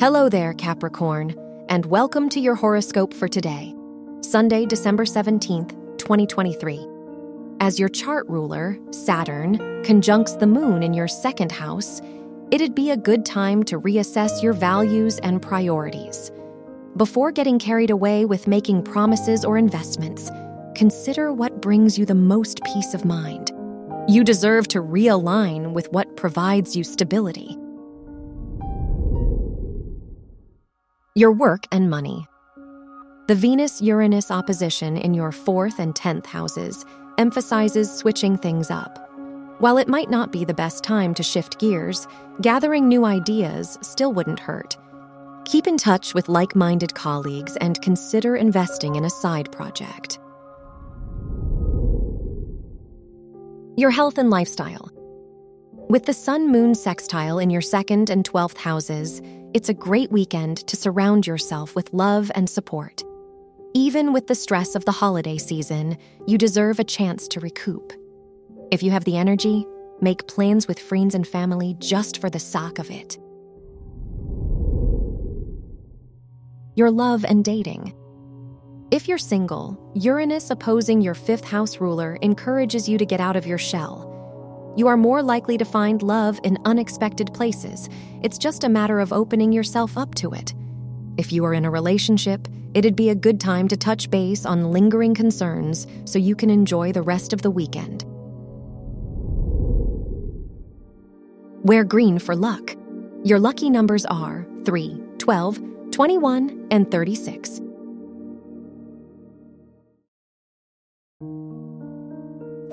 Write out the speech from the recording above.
Hello there, Capricorn, and welcome to your horoscope for today, Sunday, December 17th, 2023. As your chart ruler, Saturn, conjuncts the moon in your second house, it'd be a good time to reassess your values and priorities. Before getting carried away with making promises or investments, consider what brings you the most peace of mind. You deserve to realign with what provides you stability. Your work and money. The Venus Uranus opposition in your fourth and tenth houses emphasizes switching things up. While it might not be the best time to shift gears, gathering new ideas still wouldn't hurt. Keep in touch with like minded colleagues and consider investing in a side project. Your health and lifestyle. With the Sun Moon sextile in your second and 12th houses, it's a great weekend to surround yourself with love and support. Even with the stress of the holiday season, you deserve a chance to recoup. If you have the energy, make plans with friends and family just for the sock of it. Your love and dating. If you're single, Uranus opposing your fifth house ruler encourages you to get out of your shell you are more likely to find love in unexpected places. It's just a matter of opening yourself up to it. If you are in a relationship, it'd be a good time to touch base on lingering concerns so you can enjoy the rest of the weekend. Wear green for luck. Your lucky numbers are 3, 12, 21, and 36.